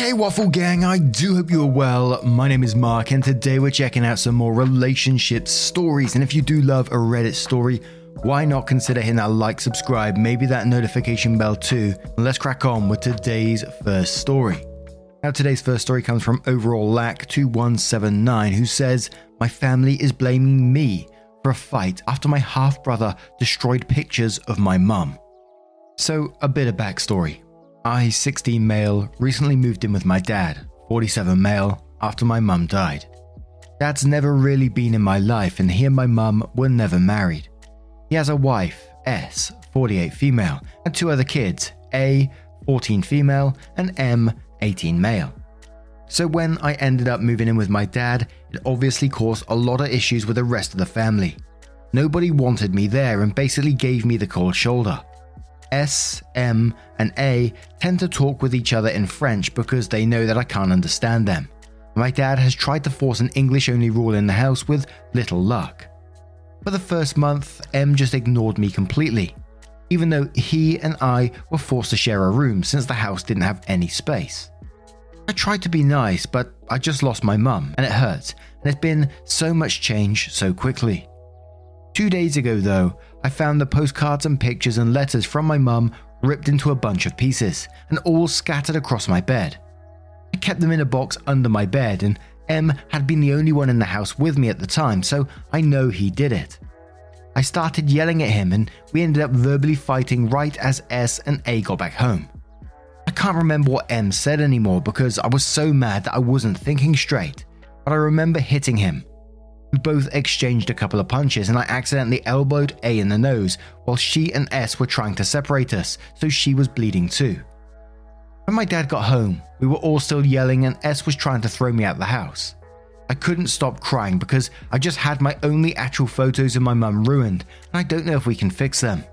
Hey, Waffle Gang, I do hope you are well. My name is Mark, and today we're checking out some more relationship stories. And if you do love a Reddit story, why not consider hitting that like, subscribe, maybe that notification bell too? And let's crack on with today's first story. Now, today's first story comes from Overall Lack 2179, who says, My family is blaming me for a fight after my half brother destroyed pictures of my mum. So, a bit of backstory. I, 16 male, recently moved in with my dad, 47 male, after my mum died. Dad's never really been in my life, and he and my mum were never married. He has a wife, S, 48 female, and two other kids, A, 14 female, and M, 18 male. So when I ended up moving in with my dad, it obviously caused a lot of issues with the rest of the family. Nobody wanted me there and basically gave me the cold shoulder. S, M, and A tend to talk with each other in French because they know that I can't understand them. My dad has tried to force an English only rule in the house with little luck. For the first month, M just ignored me completely, even though he and I were forced to share a room since the house didn't have any space. I tried to be nice, but I just lost my mum, and it hurts, and it's been so much change so quickly. Two days ago, though, I found the postcards and pictures and letters from my mum ripped into a bunch of pieces and all scattered across my bed. I kept them in a box under my bed, and M had been the only one in the house with me at the time, so I know he did it. I started yelling at him, and we ended up verbally fighting right as S and A got back home. I can't remember what M said anymore because I was so mad that I wasn't thinking straight, but I remember hitting him. We both exchanged a couple of punches, and I accidentally elbowed A in the nose while she and S were trying to separate us, so she was bleeding too. When my dad got home, we were all still yelling, and S was trying to throw me out the house. I couldn't stop crying because I just had my only actual photos of my mum ruined, and I don't know if we can fix them.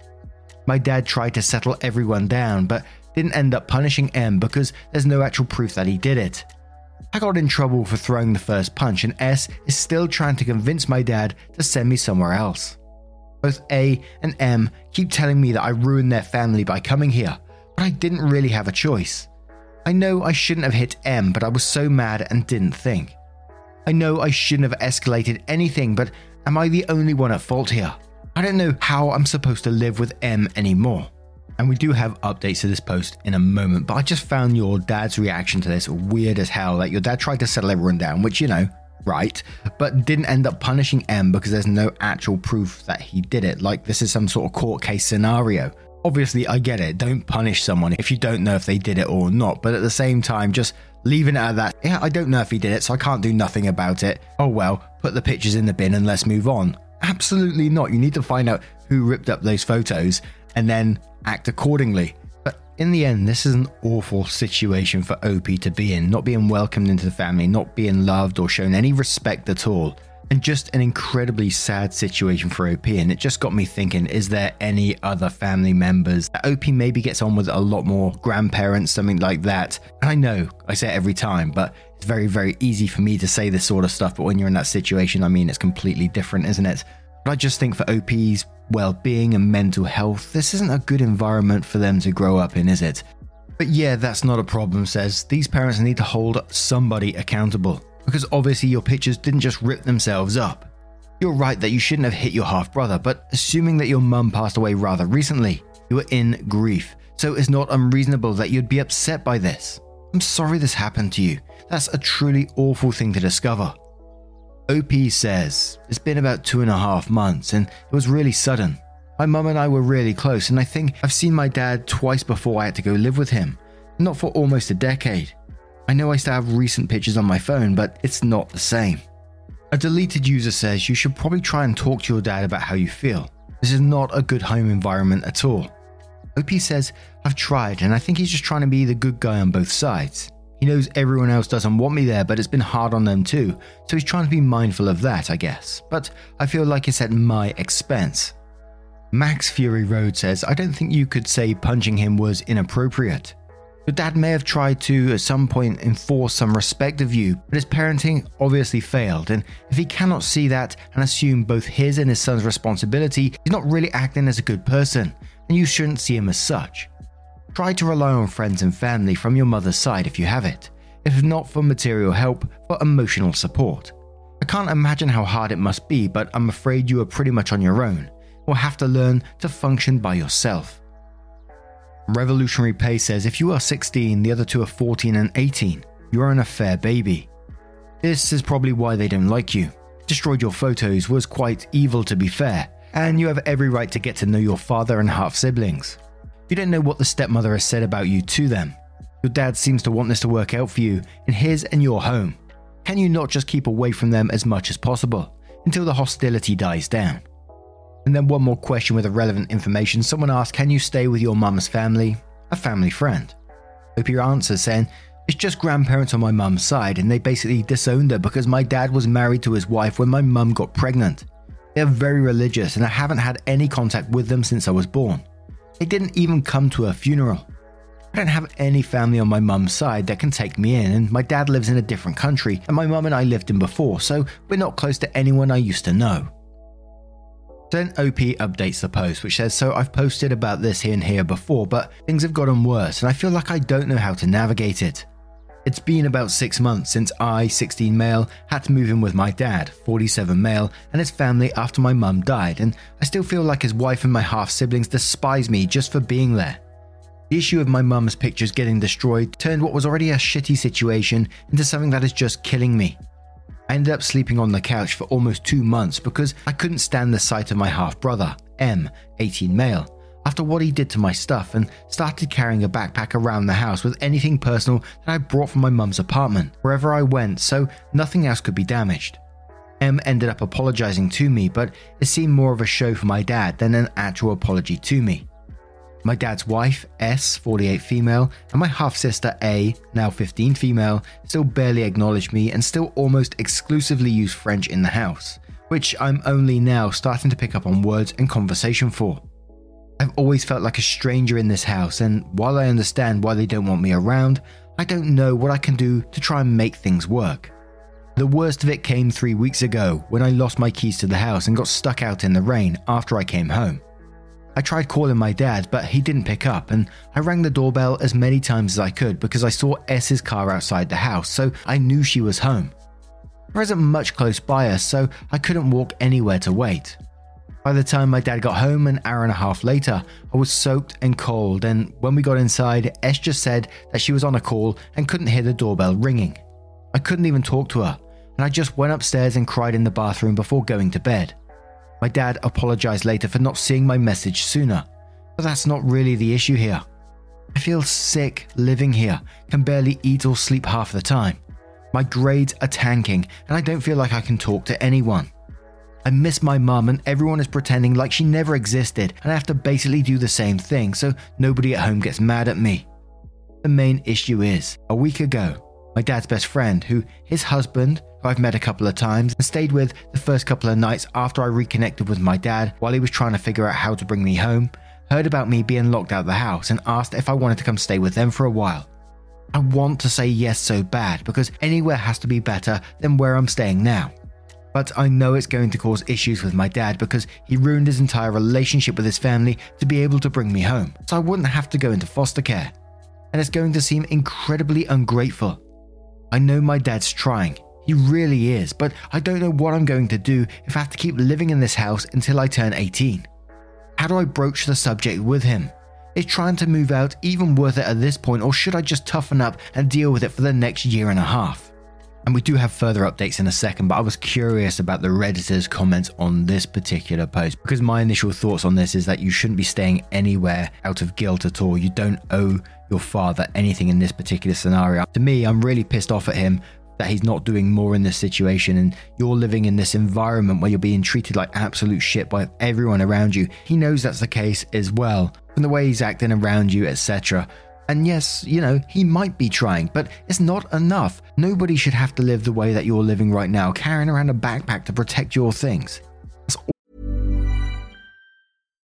My dad tried to settle everyone down, but didn't end up punishing M because there's no actual proof that he did it. I got in trouble for throwing the first punch, and S is still trying to convince my dad to send me somewhere else. Both A and M keep telling me that I ruined their family by coming here, but I didn't really have a choice. I know I shouldn't have hit M, but I was so mad and didn't think. I know I shouldn't have escalated anything, but am I the only one at fault here? I don't know how I'm supposed to live with M anymore. And we do have updates to this post in a moment, but I just found your dad's reaction to this weird as hell. Like your dad tried to settle everyone down, which, you know, right, but didn't end up punishing M because there's no actual proof that he did it. Like this is some sort of court case scenario. Obviously, I get it. Don't punish someone if you don't know if they did it or not, but at the same time, just leaving it at that. Yeah, I don't know if he did it, so I can't do nothing about it. Oh well, put the pictures in the bin and let's move on. Absolutely not. You need to find out who ripped up those photos and then act accordingly. But in the end, this is an awful situation for OP to be in, not being welcomed into the family, not being loved or shown any respect at all. And just an incredibly sad situation for OP. And it just got me thinking is there any other family members that OP maybe gets on with a lot more, grandparents, something like that? And I know I say it every time, but it's very, very easy for me to say this sort of stuff. But when you're in that situation, I mean, it's completely different, isn't it? But I just think for OP's well being and mental health, this isn't a good environment for them to grow up in, is it? But yeah, that's not a problem, says. These parents need to hold somebody accountable because obviously your pictures didn't just rip themselves up. You're right that you shouldn't have hit your half brother, but assuming that your mum passed away rather recently, you were in grief, so it's not unreasonable that you'd be upset by this. I'm sorry this happened to you. That's a truly awful thing to discover. OP says it's been about two and a half months and it was really sudden. My mum and I were really close, and I think I've seen my dad twice before I had to go live with him. Not for almost a decade. I know I still have recent pictures on my phone, but it's not the same. A deleted user says you should probably try and talk to your dad about how you feel. This is not a good home environment at all. OP says, I've tried, and I think he's just trying to be the good guy on both sides. He knows everyone else doesn't want me there, but it's been hard on them too, so he's trying to be mindful of that, I guess. But I feel like it's at my expense. Max Fury Road says, I don't think you could say punching him was inappropriate. Your dad may have tried to, at some point, enforce some respect of you, but his parenting obviously failed, and if he cannot see that and assume both his and his son's responsibility, he's not really acting as a good person, and you shouldn't see him as such. Try to rely on friends and family from your mother's side if you have it, if not for material help, for emotional support. I can't imagine how hard it must be, but I'm afraid you are pretty much on your own, or have to learn to function by yourself. Revolutionary Pay says if you are 16, the other two are 14 and 18, you are an affair baby. This is probably why they don't like you. Destroyed your photos was quite evil to be fair, and you have every right to get to know your father and half siblings. You don't know what the stepmother has said about you to them. Your dad seems to want this to work out for you in his and your home. Can you not just keep away from them as much as possible until the hostility dies down? And then one more question with irrelevant information. Someone asked, Can you stay with your mum's family? A family friend. Hope your answer saying, It's just grandparents on my mum's side, and they basically disowned her because my dad was married to his wife when my mum got pregnant. They're very religious, and I haven't had any contact with them since I was born. They didn't even come to her funeral. I don't have any family on my mum's side that can take me in, and my dad lives in a different country, and my mum and I lived in before, so we're not close to anyone I used to know. Then OP updates the post, which says, So I've posted about this here and here before, but things have gotten worse, and I feel like I don't know how to navigate it. It's been about six months since I, 16 male, had to move in with my dad, 47 male, and his family after my mum died, and I still feel like his wife and my half siblings despise me just for being there. The issue of my mum's pictures getting destroyed turned what was already a shitty situation into something that is just killing me. I ended up sleeping on the couch for almost two months because I couldn't stand the sight of my half brother, M, 18 male, after what he did to my stuff and started carrying a backpack around the house with anything personal that I brought from my mum's apartment wherever I went so nothing else could be damaged. M ended up apologizing to me, but it seemed more of a show for my dad than an actual apology to me. My dad's wife, S, 48 female, and my half sister, A, now 15 female, still barely acknowledge me and still almost exclusively use French in the house, which I'm only now starting to pick up on words and conversation for. I've always felt like a stranger in this house, and while I understand why they don't want me around, I don't know what I can do to try and make things work. The worst of it came three weeks ago when I lost my keys to the house and got stuck out in the rain after I came home. I tried calling my dad, but he didn't pick up, and I rang the doorbell as many times as I could because I saw S's car outside the house, so I knew she was home. There isn't much close by us, so I couldn't walk anywhere to wait. By the time my dad got home, an hour and a half later, I was soaked and cold, and when we got inside, S just said that she was on a call and couldn't hear the doorbell ringing. I couldn't even talk to her, and I just went upstairs and cried in the bathroom before going to bed. My dad apologized later for not seeing my message sooner, but that's not really the issue here. I feel sick living here, can barely eat or sleep half the time. My grades are tanking, and I don't feel like I can talk to anyone. I miss my mum, and everyone is pretending like she never existed, and I have to basically do the same thing so nobody at home gets mad at me. The main issue is, a week ago, my dad's best friend, who his husband, who I've met a couple of times and stayed with the first couple of nights after I reconnected with my dad while he was trying to figure out how to bring me home, heard about me being locked out of the house and asked if I wanted to come stay with them for a while. I want to say yes so bad because anywhere has to be better than where I'm staying now. But I know it's going to cause issues with my dad because he ruined his entire relationship with his family to be able to bring me home, so I wouldn't have to go into foster care. And it's going to seem incredibly ungrateful. I know my dad's trying. He really is, but I don't know what I'm going to do if I have to keep living in this house until I turn 18. How do I broach the subject with him? Is trying to move out even worth it at this point, or should I just toughen up and deal with it for the next year and a half? And we do have further updates in a second, but I was curious about the Redditors' comments on this particular post because my initial thoughts on this is that you shouldn't be staying anywhere out of guilt at all. You don't owe your father anything in this particular scenario. To me, I'm really pissed off at him that he's not doing more in this situation and you're living in this environment where you're being treated like absolute shit by everyone around you. He knows that's the case as well, from the way he's acting around you, etc. And yes, you know, he might be trying, but it's not enough. Nobody should have to live the way that you're living right now, carrying around a backpack to protect your things.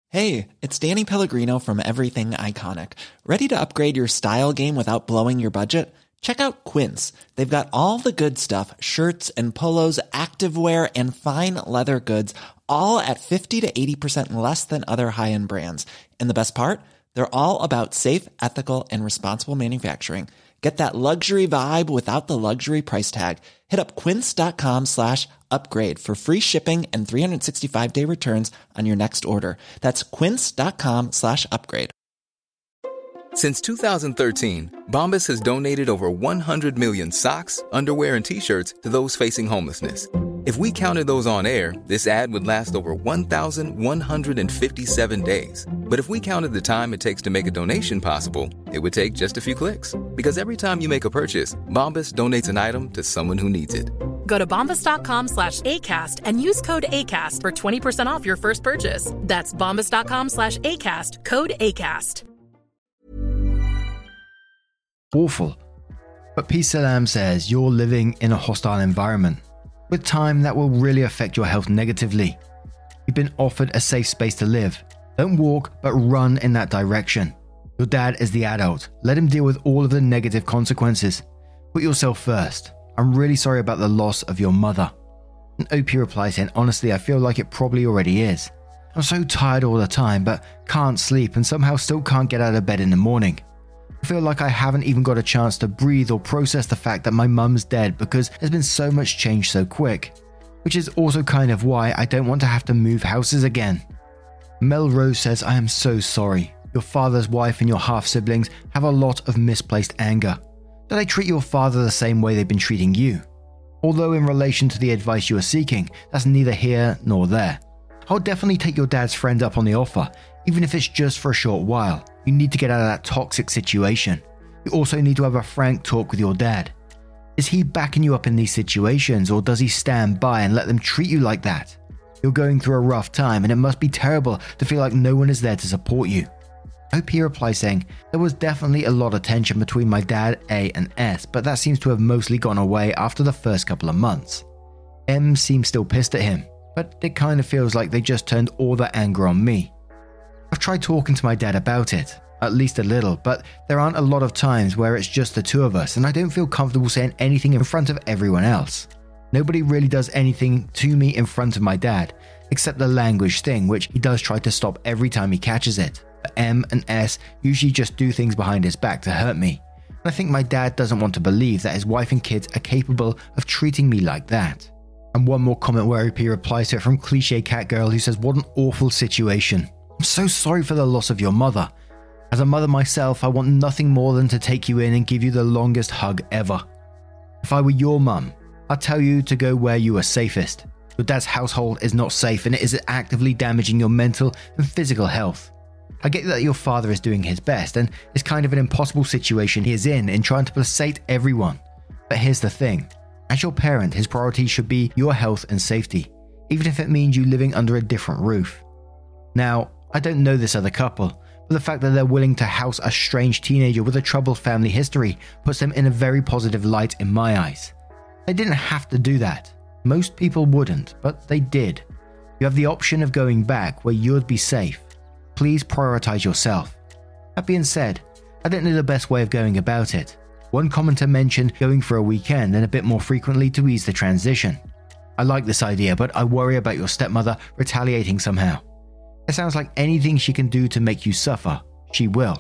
Hey, it's Danny Pellegrino from Everything Iconic. Ready to upgrade your style game without blowing your budget? Check out Quince. They've got all the good stuff shirts and polos, activewear, and fine leather goods, all at 50 to 80% less than other high end brands. And the best part? They're all about safe, ethical, and responsible manufacturing. Get that luxury vibe without the luxury price tag. Hit up quince.com slash upgrade for free shipping and 365 day returns on your next order. That's quince.com slash upgrade. Since 2013, Bombas has donated over 100 million socks, underwear, and t-shirts to those facing homelessness. If we counted those on air, this ad would last over 1,157 days. But if we counted the time it takes to make a donation possible, it would take just a few clicks. Because every time you make a purchase, Bombas donates an item to someone who needs it. Go to bombas.com slash ACAST and use code ACAST for 20% off your first purchase. That's bombas.com slash ACAST, code ACAST. Awful. But Peace Salam says you're living in a hostile environment with time that will really affect your health negatively. You've been offered a safe space to live. Don't walk, but run in that direction. Your dad is the adult. Let him deal with all of the negative consequences. Put yourself first. I'm really sorry about the loss of your mother. And OP replies saying, Honestly, I feel like it probably already is. I'm so tired all the time, but can't sleep and somehow still can't get out of bed in the morning. I feel like I haven't even got a chance to breathe or process the fact that my mum's dead because there's been so much change so quick. Which is also kind of why I don't want to have to move houses again. Melrose says, I am so sorry. Your father's wife and your half siblings have a lot of misplaced anger. Did I treat your father the same way they've been treating you? Although, in relation to the advice you are seeking, that's neither here nor there. I'll definitely take your dad's friend up on the offer, even if it's just for a short while. You need to get out of that toxic situation. You also need to have a frank talk with your dad. Is he backing you up in these situations, or does he stand by and let them treat you like that? You're going through a rough time, and it must be terrible to feel like no one is there to support you. OP replies saying, There was definitely a lot of tension between my dad, A, and S, but that seems to have mostly gone away after the first couple of months. M seems still pissed at him, but it kind of feels like they just turned all that anger on me. I've tried talking to my dad about it, at least a little, but there aren't a lot of times where it's just the two of us, and I don't feel comfortable saying anything in front of everyone else. Nobody really does anything to me in front of my dad, except the language thing, which he does try to stop every time he catches it. But M and S usually just do things behind his back to hurt me. And I think my dad doesn't want to believe that his wife and kids are capable of treating me like that. And one more comment where OP replies to it from Cliche Cat Girl, who says, What an awful situation. I'm so sorry for the loss of your mother. As a mother myself, I want nothing more than to take you in and give you the longest hug ever. If I were your mum, I'd tell you to go where you are safest. Your dad's household is not safe and it is actively damaging your mental and physical health. I get that your father is doing his best and it's kind of an impossible situation he is in in trying to placate everyone. But here's the thing as your parent, his priority should be your health and safety, even if it means you living under a different roof. Now, I don't know this other couple, but the fact that they're willing to house a strange teenager with a troubled family history puts them in a very positive light in my eyes. They didn't have to do that. Most people wouldn't, but they did. You have the option of going back where you'd be safe. Please prioritize yourself. That being said, I don't know the best way of going about it. One commenter mentioned going for a weekend and a bit more frequently to ease the transition. I like this idea, but I worry about your stepmother retaliating somehow. It sounds like anything she can do to make you suffer, she will.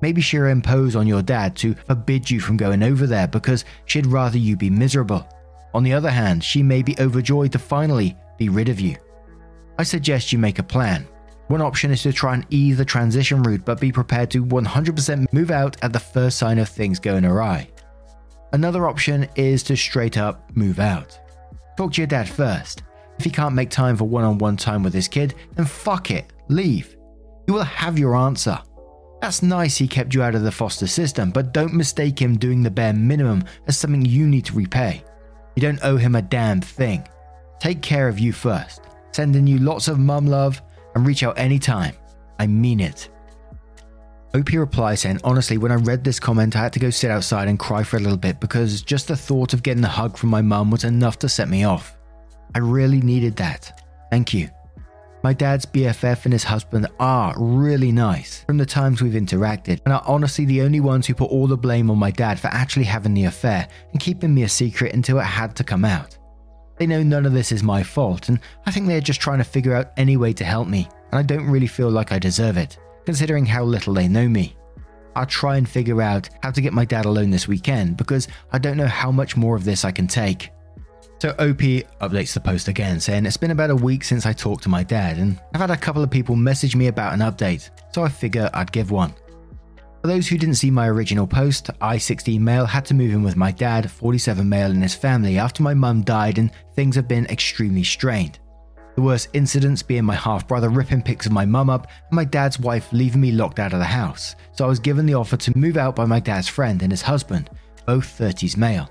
Maybe she'll impose on your dad to forbid you from going over there because she'd rather you be miserable. On the other hand, she may be overjoyed to finally be rid of you. I suggest you make a plan. One option is to try and ease the transition route, but be prepared to 100% move out at the first sign of things going awry. Another option is to straight up move out. Talk to your dad first. If he can't make time for one on one time with his kid, then fuck it, leave. You will have your answer. That's nice he kept you out of the foster system, but don't mistake him doing the bare minimum as something you need to repay. You don't owe him a damn thing. Take care of you first. Sending you lots of mum love and reach out anytime. I mean it. OP replies saying, Honestly, when I read this comment, I had to go sit outside and cry for a little bit because just the thought of getting a hug from my mum was enough to set me off. I really needed that. Thank you. My dad's BFF and his husband are really nice from the times we've interacted, and are honestly the only ones who put all the blame on my dad for actually having the affair and keeping me a secret until it had to come out. They know none of this is my fault, and I think they're just trying to figure out any way to help me, and I don't really feel like I deserve it, considering how little they know me. I'll try and figure out how to get my dad alone this weekend because I don't know how much more of this I can take. So OP updates the post again, saying it's been about a week since I talked to my dad, and I've had a couple of people message me about an update, so I figure I'd give one. For those who didn't see my original post, I, 16 male, had to move in with my dad, 47 male, and his family after my mum died, and things have been extremely strained. The worst incidents being my half brother ripping pics of my mum up and my dad's wife leaving me locked out of the house, so I was given the offer to move out by my dad's friend and his husband, both 30s male.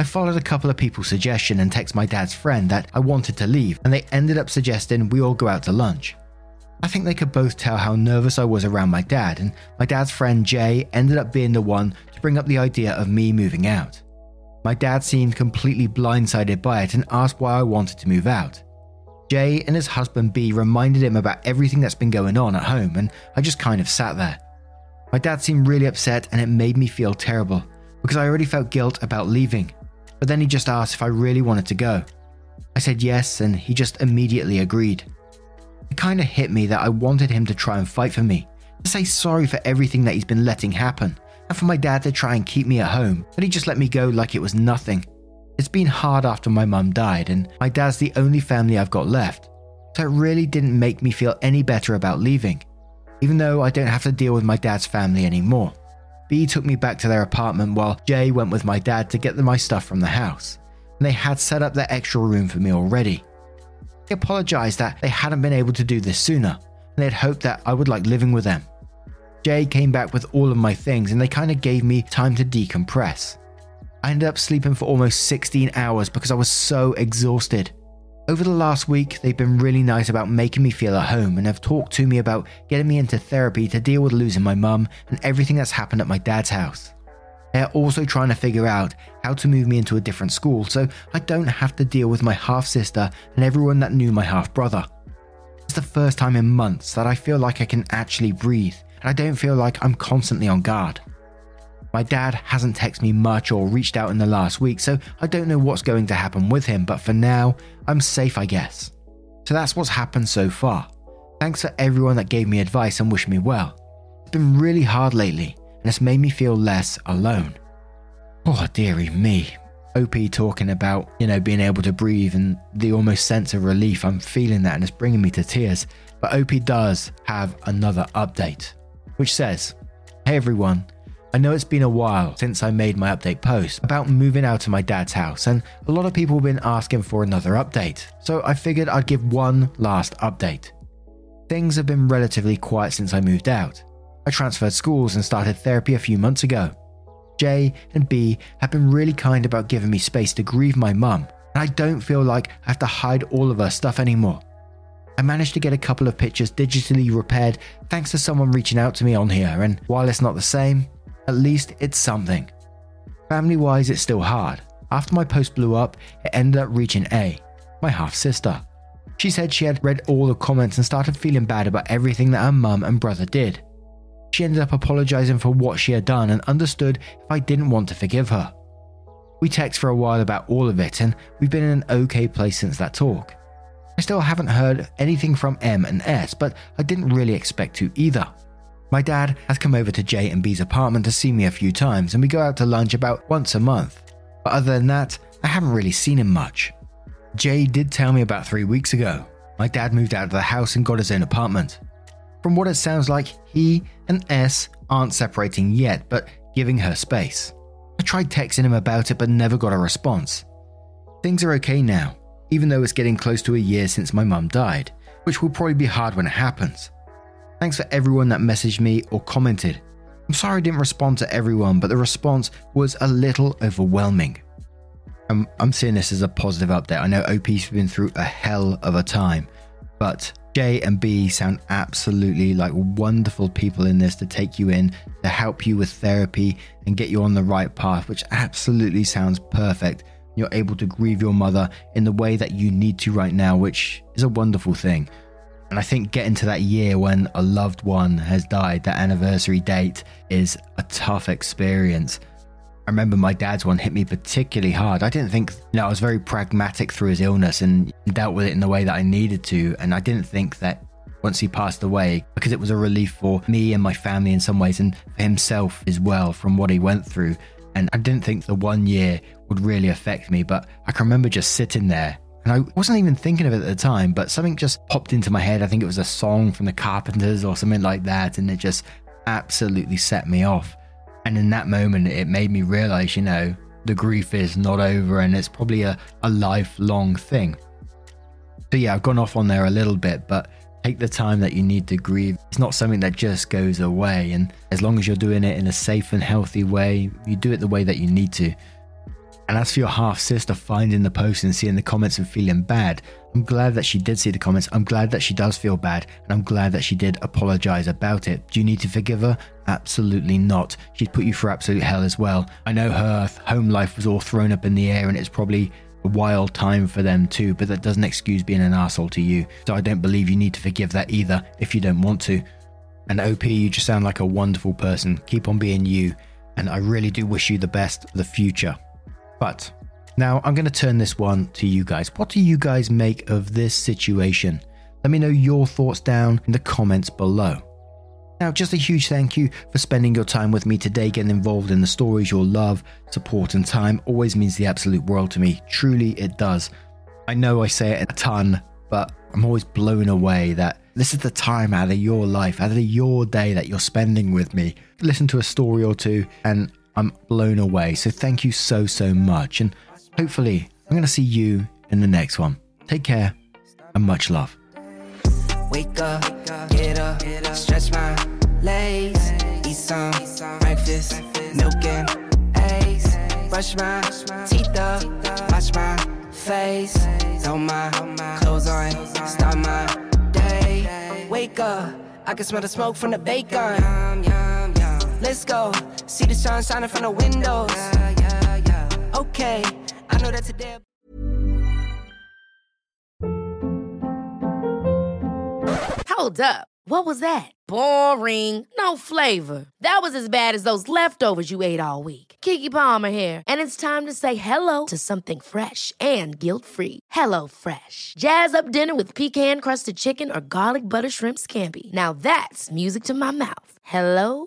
I followed a couple of people's suggestion and text my dad's friend that I wanted to leave, and they ended up suggesting we all go out to lunch. I think they could both tell how nervous I was around my dad, and my dad's friend Jay ended up being the one to bring up the idea of me moving out. My dad seemed completely blindsided by it and asked why I wanted to move out. Jay and his husband B reminded him about everything that's been going on at home, and I just kind of sat there. My dad seemed really upset, and it made me feel terrible because I already felt guilt about leaving. But then he just asked if I really wanted to go. I said yes, and he just immediately agreed. It kind of hit me that I wanted him to try and fight for me, to say sorry for everything that he's been letting happen, and for my dad to try and keep me at home, but he just let me go like it was nothing. It's been hard after my mum died, and my dad's the only family I've got left, so it really didn't make me feel any better about leaving, even though I don't have to deal with my dad's family anymore. B took me back to their apartment while Jay went with my dad to get my stuff from the house, and they had set up their extra room for me already. They apologized that they hadn't been able to do this sooner, and they had hoped that I would like living with them. Jay came back with all of my things, and they kind of gave me time to decompress. I ended up sleeping for almost 16 hours because I was so exhausted. Over the last week, they've been really nice about making me feel at home and have talked to me about getting me into therapy to deal with losing my mum and everything that's happened at my dad's house. They are also trying to figure out how to move me into a different school so I don't have to deal with my half sister and everyone that knew my half brother. It's the first time in months that I feel like I can actually breathe and I don't feel like I'm constantly on guard. My dad hasn't texted me much or reached out in the last week, so I don't know what's going to happen with him, but for now, I'm safe, I guess. So that's what's happened so far. Thanks for everyone that gave me advice and wished me well. It's been really hard lately, and it's made me feel less alone. Oh, dearie me. OP talking about, you know, being able to breathe and the almost sense of relief. I'm feeling that and it's bringing me to tears. But OP does have another update, which says, Hey everyone, I know it's been a while since I made my update post about moving out of my dad's house, and a lot of people have been asking for another update, so I figured I'd give one last update. Things have been relatively quiet since I moved out. I transferred schools and started therapy a few months ago. J and B have been really kind about giving me space to grieve my mum, and I don't feel like I have to hide all of her stuff anymore. I managed to get a couple of pictures digitally repaired thanks to someone reaching out to me on here, and while it's not the same, at least it's something. Family wise, it's still hard. After my post blew up, it ended up reaching A, my half sister. She said she had read all the comments and started feeling bad about everything that her mum and brother did. She ended up apologizing for what she had done and understood if I didn't want to forgive her. We text for a while about all of it, and we've been in an okay place since that talk. I still haven't heard anything from M and S, but I didn't really expect to either. My dad has come over to J and B's apartment to see me a few times, and we go out to lunch about once a month. But other than that, I haven't really seen him much. Jay did tell me about three weeks ago. My dad moved out of the house and got his own apartment. From what it sounds like, he and S aren't separating yet, but giving her space. I tried texting him about it but never got a response. Things are okay now, even though it's getting close to a year since my mum died, which will probably be hard when it happens. Thanks for everyone that messaged me or commented. I'm sorry I didn't respond to everyone, but the response was a little overwhelming. I'm, I'm seeing this as a positive update. I know OP's been through a hell of a time, but J and B sound absolutely like wonderful people in this to take you in, to help you with therapy and get you on the right path, which absolutely sounds perfect. You're able to grieve your mother in the way that you need to right now, which is a wonderful thing. And I think getting to that year when a loved one has died, that anniversary date, is a tough experience. I remember my dad's one hit me particularly hard. I didn't think, you know, I was very pragmatic through his illness and dealt with it in the way that I needed to. And I didn't think that once he passed away, because it was a relief for me and my family in some ways and for himself as well from what he went through. And I didn't think the one year would really affect me, but I can remember just sitting there and I wasn't even thinking of it at the time, but something just popped into my head. I think it was a song from the Carpenters or something like that. And it just absolutely set me off. And in that moment, it made me realize, you know, the grief is not over and it's probably a, a lifelong thing. So, yeah, I've gone off on there a little bit, but take the time that you need to grieve. It's not something that just goes away. And as long as you're doing it in a safe and healthy way, you do it the way that you need to. And as for your half sister finding the post and seeing the comments and feeling bad, I'm glad that she did see the comments. I'm glad that she does feel bad. And I'm glad that she did apologize about it. Do you need to forgive her? Absolutely not. She'd put you through absolute hell as well. I know her home life was all thrown up in the air and it's probably a wild time for them too, but that doesn't excuse being an asshole to you. So I don't believe you need to forgive that either if you don't want to. And OP, you just sound like a wonderful person. Keep on being you. And I really do wish you the best for the future. But now I'm going to turn this one to you guys. What do you guys make of this situation? Let me know your thoughts down in the comments below. Now, just a huge thank you for spending your time with me today, getting involved in the stories. Your love, support, and time always means the absolute world to me. Truly, it does. I know I say it a ton, but I'm always blown away that this is the time out of your life, out of your day that you're spending with me. Listen to a story or two, and I'm blown away. So thank you so, so much. And hopefully, I'm going to see you in the next one. Take care and much love. Wake up, get up, stretch my legs, eat some breakfast, milk and eggs, brush my teeth up, wash my face, throw my clothes on, start my day. Wake up, I can smell the smoke from the bacon. Let's go, see the sun shining from the windows. Okay, I know that today. Hold up. What was that? Boring. No flavor. That was as bad as those leftovers you ate all week. Keke Palmer here, and it's time to say hello to something fresh and guilt-free. Hello Fresh. Jazz up dinner with pecan-crusted chicken or garlic butter shrimp scampi. Now that's music to my mouth. Hello